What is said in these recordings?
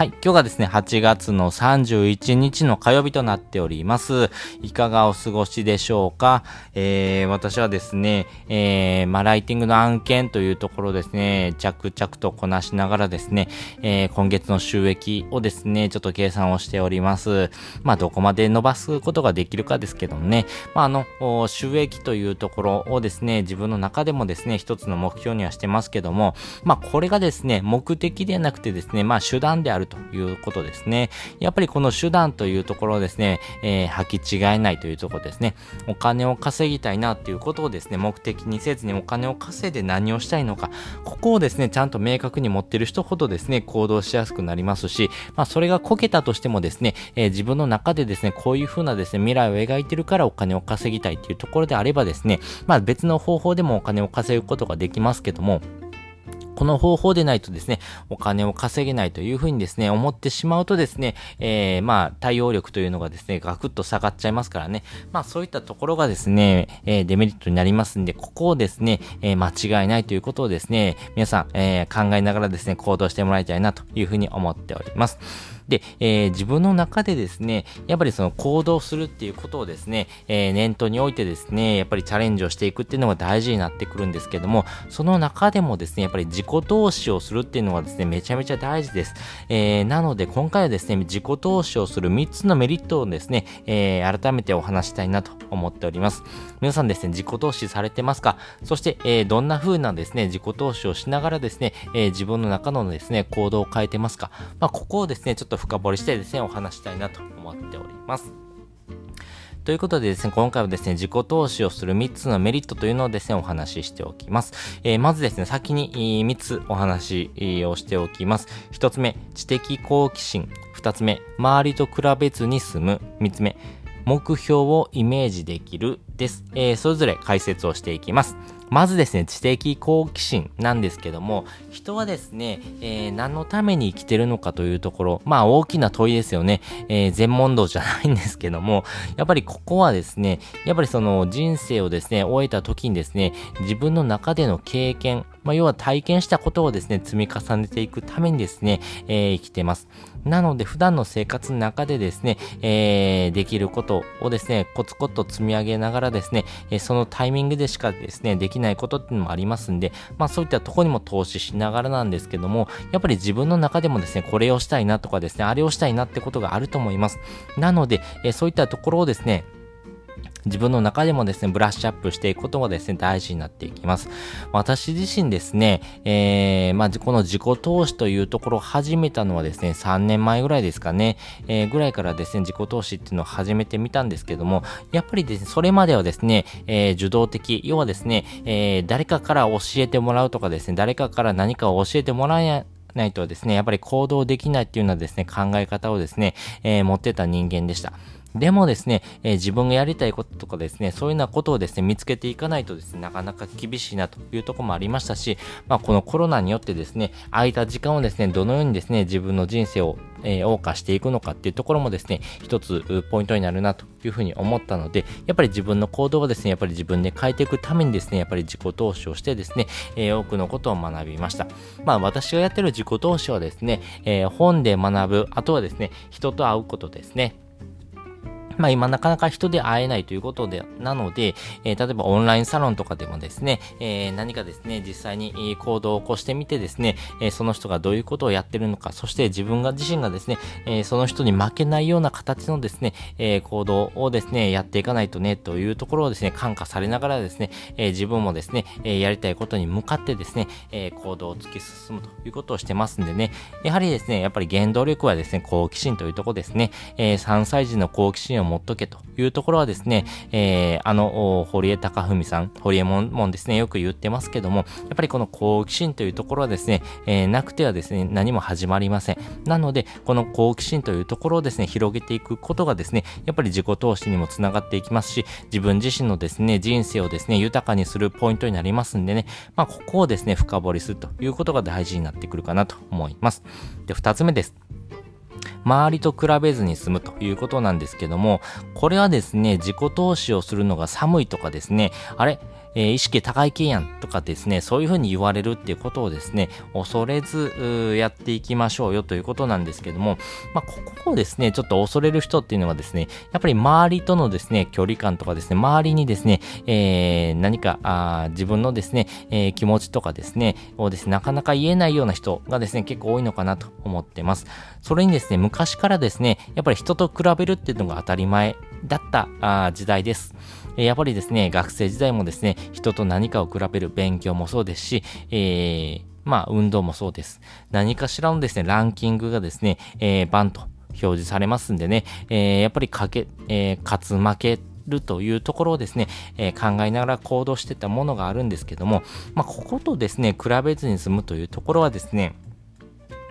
はい、今日がですね、8月の31日の火曜日となっております。いかがお過ごしでしょうか？えー、私はですね、えー、まあ、ライティングの案件というところですね、着々とこなしながらですね、えー、今月の収益をですね、ちょっと計算をしております。まあ、どこまで伸ばすことができるかですけどもね、まあ、あの、収益というところをですね、自分の中でもですね、一つの目標にはしてますけども、まあ、これがですね、目的ではなくてですね、まあ、手段であるということですね。やっぱりこの手段というところをですね、えー、履き違えないというところですね。お金を稼ぎたいなっていうことをですね、目的にせずにお金を稼いで何をしたいのか、ここをですね、ちゃんと明確に持ってる人ほどですね、行動しやすくなりますし、まあそれがこけたとしてもですね、えー、自分の中でですね、こういう風なですね、未来を描いてるからお金を稼ぎたいっていうところであればですね、まあ別の方法でもお金を稼ぐことができますけども、この方法でないとですね、お金を稼げないというふうにですね、思ってしまうとですね、えー、まあ、対応力というのがですね、ガクッと下がっちゃいますからね。まあ、そういったところがですね、えー、デメリットになりますんで、ここをですね、えー、間違いないということをですね、皆さん、え、考えながらですね、行動してもらいたいなというふうに思っております。で、えー、自分の中でですね、やっぱりその行動するっていうことをですね、えー、念頭においてですね、やっぱりチャレンジをしていくっていうのが大事になってくるんですけども、その中でもですね、やっぱり自己投資をするっていうのがですね、めちゃめちゃ大事です。えー、なので今回はですね、自己投資をする3つのメリットをですね、えー、改めてお話したいなと思っております。皆さんですね、自己投資されてますか？そして、えー、どんな風なですね、自己投資をしながらですね、えー、自分の中のですね、行動を変えてますか？まあ、ここをですね、ちょっと深掘りしてですね、お話したいなと思っております。ということでですね、今回はですね、自己投資をする3つのメリットというのをですね、お話ししておきます。えー、まずですね、先に3つお話をしておきます。1つ目、知的好奇心。2つ目、周りと比べずに済む。3つ目、目標をイメージできるです。えー、それぞれ解説をしていきます。まずですね、知的好奇心なんですけども、人はですね、えー、何のために生きてるのかというところ、まあ大きな問いですよね。えー、全問答じゃないんですけども、やっぱりここはですね、やっぱりその人生をですね、終えた時にですね、自分の中での経験、まあ、要は体験したことをですね、積み重ねていくためにですね、えー、生きてます。なので、普段の生活の中でですね、えー、できることをですね、コツコツと積み上げながらですね、え、そのタイミングでしかですね、できないことっていうのもありますんで、まあそういったとこにも投資しながらなんですけども、やっぱり自分の中でもですね、これをしたいなとかですね、あれをしたいなってことがあると思います。なので、え、そういったところをですね、自分の中でもですね、ブラッシュアップしていくことがですね、大事になっていきます。私自身ですね、えー、まあ、この自己投資というところを始めたのはですね、3年前ぐらいですかね、えー、ぐらいからですね、自己投資っていうのを始めてみたんですけども、やっぱりですね、それまではですね、えー、受動的、要はですね、えー、誰かから教えてもらうとかですね、誰かから何かを教えてもらえないとですね、やっぱり行動できないっていうようなですね、考え方をですね、えー、持ってた人間でした。でもですね、えー、自分がやりたいこととかですね、そういうようなことをですね、見つけていかないとですね、なかなか厳しいなというところもありましたし、まあ、このコロナによってですね、空いた時間をですね、どのようにですね、自分の人生を、えー、謳歌していくのかっていうところもですね、一つポイントになるなというふうに思ったので、やっぱり自分の行動をですね、やっぱり自分で変えていくためにですね、やっぱり自己投資をしてですね、えー、多くのことを学びました。まあ、私がやってる自己投資はですね、え本で学ぶ、あとはですね、人と会うことですね。まあ今なかなか人で会えないということで、なので、えー、例えばオンラインサロンとかでもですね、えー、何かですね、実際に行動を起こしてみてですね、えー、その人がどういうことをやってるのか、そして自分が自身がですね、えその人に負けないような形のですね、え行動をですね、やっていかないとね、というところをですね、感化されながらですね、え自分もですね、えやりたいことに向かってですね、え行動を突き進むということをしてますんでね、やはりですね、やっぱり原動力はですね、好奇心というとこですね、え3歳児の好奇心を持っとけというところはですね、えー、あの、堀江貴文さん、堀江門もですね、よく言ってますけども、やっぱりこの好奇心というところはですね、えー、なくてはですね、何も始まりません。なので、この好奇心というところをですね、広げていくことがですね、やっぱり自己投資にもつながっていきますし、自分自身のですね、人生をですね、豊かにするポイントになりますんでね、まあ、ここをですね、深掘りするということが大事になってくるかなと思います。で、二つ目です。周りと比べずに済むということなんですけども、これはですね、自己投資をするのが寒いとかですね、あれえー、意識高い系やんとかですね、そういうふうに言われるっていうことをですね、恐れずやっていきましょうよということなんですけども、まあ、ここをですね、ちょっと恐れる人っていうのはですね、やっぱり周りとのですね、距離感とかですね、周りにですね、えー、何かあ自分のですね、えー、気持ちとかですね、をですね、なかなか言えないような人がですね、結構多いのかなと思ってます。それにですね、昔からですね、やっぱり人と比べるっていうのが当たり前だった時代です。やっぱりですね、学生時代もですね、人と何かを比べる勉強もそうですし、えー、まあ、運動もそうです。何かしらのですね、ランキングがですね、えー、バンと表示されますんでね、えー、やっぱりかけ、えー、勝つ負けるというところをですね、えー、考えながら行動してたものがあるんですけども、まあ、こことですね、比べずに済むというところはですね、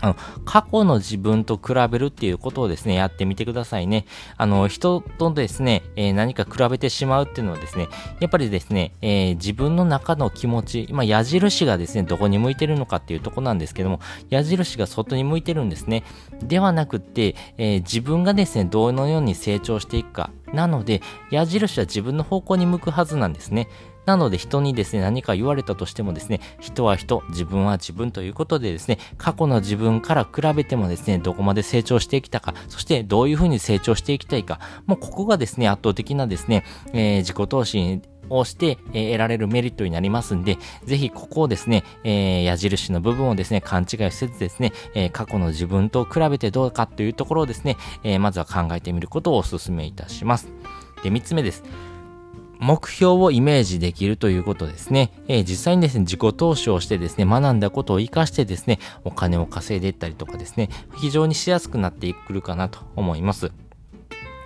あの、過去の自分と比べるっていうことをですね、やってみてくださいね。あの、人とですね、えー、何か比べてしまうっていうのはですね、やっぱりですね、えー、自分の中の気持ち、まあ、矢印がですね、どこに向いてるのかっていうとこなんですけども、矢印が外に向いてるんですね。ではなくって、えー、自分がですね、どのように成長していくか。なので、矢印は自分の方向に向くはずなんですね。なので人にですね、何か言われたとしてもですね、人は人、自分は自分ということでですね、過去の自分から比べてもですね、どこまで成長してきたか、そしてどういうふうに成長していきたいか、もうここがですね、圧倒的なですね、えー、自己投資をして、得られるメリットになりますんで、ぜひここをですね、えー、矢印の部分をですね、勘違いせずですね、え、過去の自分と比べてどうかというところをですね、えまずは考えてみることをお勧めいたします。で、3つ目です。目標をイメージできるということですね。えー、実際にですね、自己投資をしてですね、学んだことを活かしてですね、お金を稼いでいったりとかですね、非常にしやすくなってくるかなと思います。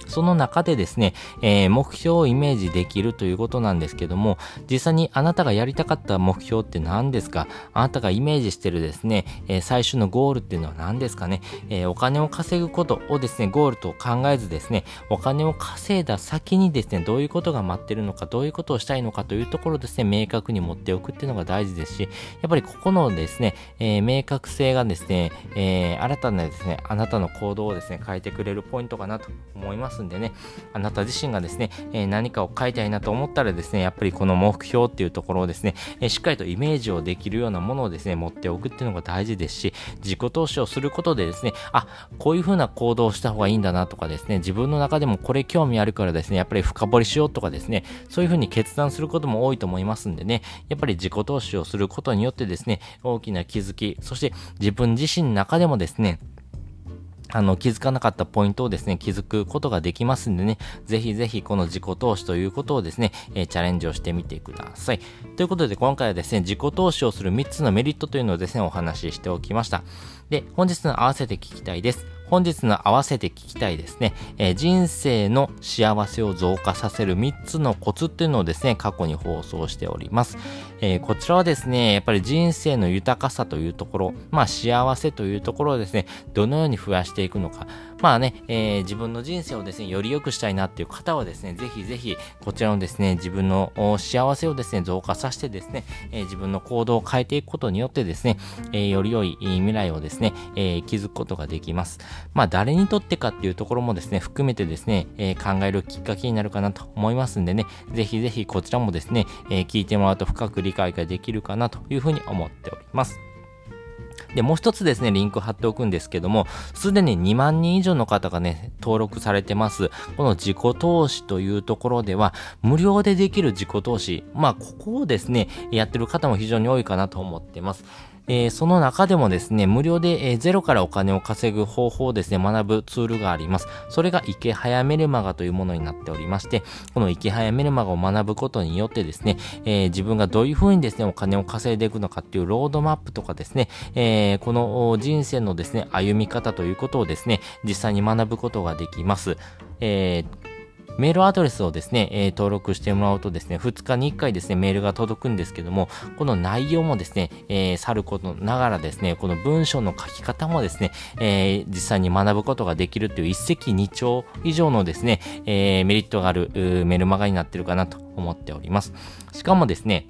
その中でですね、えー、目標をイメージできるということなんですけども、実際にあなたがやりたかった目標って何ですか？あなたがイメージしてるですね、えー、最初のゴールっていうのは何ですかね、えー、お金を稼ぐことをですね、ゴールと考えずですね、お金を稼いだ先にですね、どういうことが待ってるのか、どういうことをしたいのかというところですね、明確に持っておくっていうのが大事ですし、やっぱりここのですね、え明確性がですね、え新たなですね、あなたの行動をですね、変えてくれるポイントかなと思います。ますんでね、あなた自身がですね、え、何かを書いたいなと思ったらですね、やっぱりこの目標っていうところをですね、え、しっかりとイメージをできるようなものをですね、持っておくっていうのが大事ですし、自己投資をすることでですね、あ、こういうふうな行動をした方がいいんだなとかですね、自分の中でもこれ興味あるからですね、やっぱり深掘りしようとかですね、そういうふうに決断することも多いと思いますんでね、やっぱり自己投資をすることによってですね、大きな気づき、そして自分自身の中でもですね、あの、気づかなかったポイントをですね、気づくことができますんでね、ぜひぜひこの自己投資ということをですね、えー、チャレンジをしてみてください。ということで今回はですね、自己投資をする3つのメリットというのをですね、お話ししておきました。で、本日の合わせて聞きたいです。本日の合わせて聞きたいですね、えー、人生の幸せを増加させる3つのコツっていうのをですね、過去に放送しております。えー、こちらはですね、やっぱり人生の豊かさというところ、まあ幸せというところをですね、どのように増やしていくのか、まあね、えー、自分の人生をですね、より良くしたいなっていう方はですね、ぜひぜひ、こちらのですね、自分の幸せをですね、増加させてですね、えー、自分の行動を変えていくことによってですね、えー、より良い未来をですね、え築くことができます。まあ、誰にとってかっていうところもですね、含めてですね、え考えるきっかけになるかなと思いますんでね、ぜひぜひこちらもですね、え聞いてもらうと深く理解ができるかなというふうに思っております。で、もう一つですね、リンク貼っておくんですけども、すでに2万人以上の方がね、登録されてます。この自己投資というところでは、無料でできる自己投資。まあ、ここをですね、やってる方も非常に多いかなと思ってます。えー、その中でもですね、無料で、えー、ゼロからお金を稼ぐ方法をですね、学ぶツールがあります。それが池早メルマガというものになっておりまして、この池早メルマガを学ぶことによってですね、えー、自分がどういうふうにですね、お金を稼いでいくのかっていうロードマップとかですね、えこの人生のですね、歩み方ということをですね、実際に学ぶことができます。えーメールアドレスをですね、えー、登録してもらうとですね、2日に1回ですね、メールが届くんですけども、この内容もですね、えー、さることながらですね、この文章の書き方もですね、えー、実際に学ぶことができるという一石二鳥以上のですね、え、メリットがあるメルマガになってるかなと思っております。しかもですね、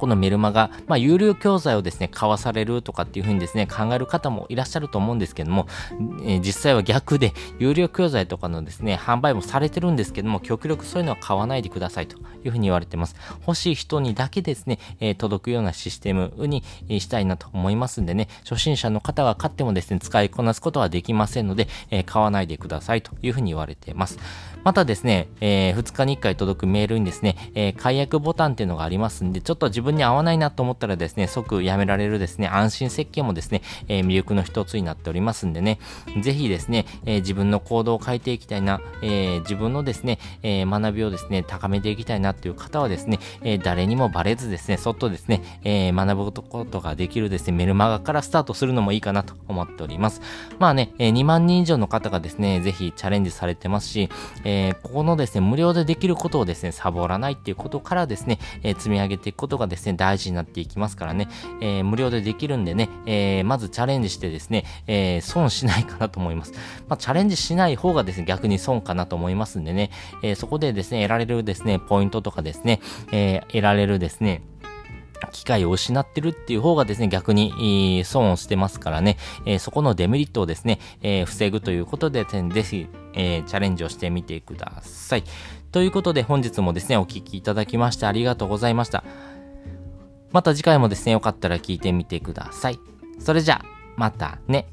このメルマガ、まあ、有料教材をですね、買わされるとかっていうふうにですね、考える方もいらっしゃると思うんですけども、えー、実際は逆で、有料教材とかのですね、販売もされてるんですけども、極力そういうのは買わないでくださいというふうに言われてます。欲しい人にだけですね、えー、届くようなシステムにしたいなと思いますんでね、初心者の方が買ってもですね、使いこなすことはできませんので、えー、買わないでくださいというふうに言われています。またですね、えー、2日に1回届くメールにですね、え、解約ボタンっていうのがありますんで、ちょっと自分分に合わないなと思ったらですね、即やめられるですね、安心設計もですね、えー、魅力の一つになっておりますんでね、ぜひですね、えー、自分の行動を変えていきたいな、えー、自分のですね、え、学びをですね、高めていきたいなっていう方はですね、え、誰にもバレずですね、そっとですね、え、学ぶことができるですね、メルマガからスタートするのもいいかなと思っております。まあね、え、2万人以上の方がですね、ぜひチャレンジされてますし、え、ここのですね、無料でできることをですね、サボらないっていうことからですね、え、積み上げていくことがですね、大事になっていきますからね、えー、無料でできるんでね、えー、まずチャレンジしてですね、えー、損しないかなと思います。まあ、チャレンジしない方がですね、逆に損かなと思いますんでね、え、そこでですね、得られるですね、ポイントとかですね、え、得られるですね、機会を失ってるっていう方がですね、逆に損をしてますからね、えー、そこのデメリットをですね、えー、防ぐということで、ぜひ、えー、チャレンジをしてみてください。ということで本日もですね、お聴きいただきましてありがとうございました。また次回もですね、よかったら聞いてみてください。それじゃあ、またね。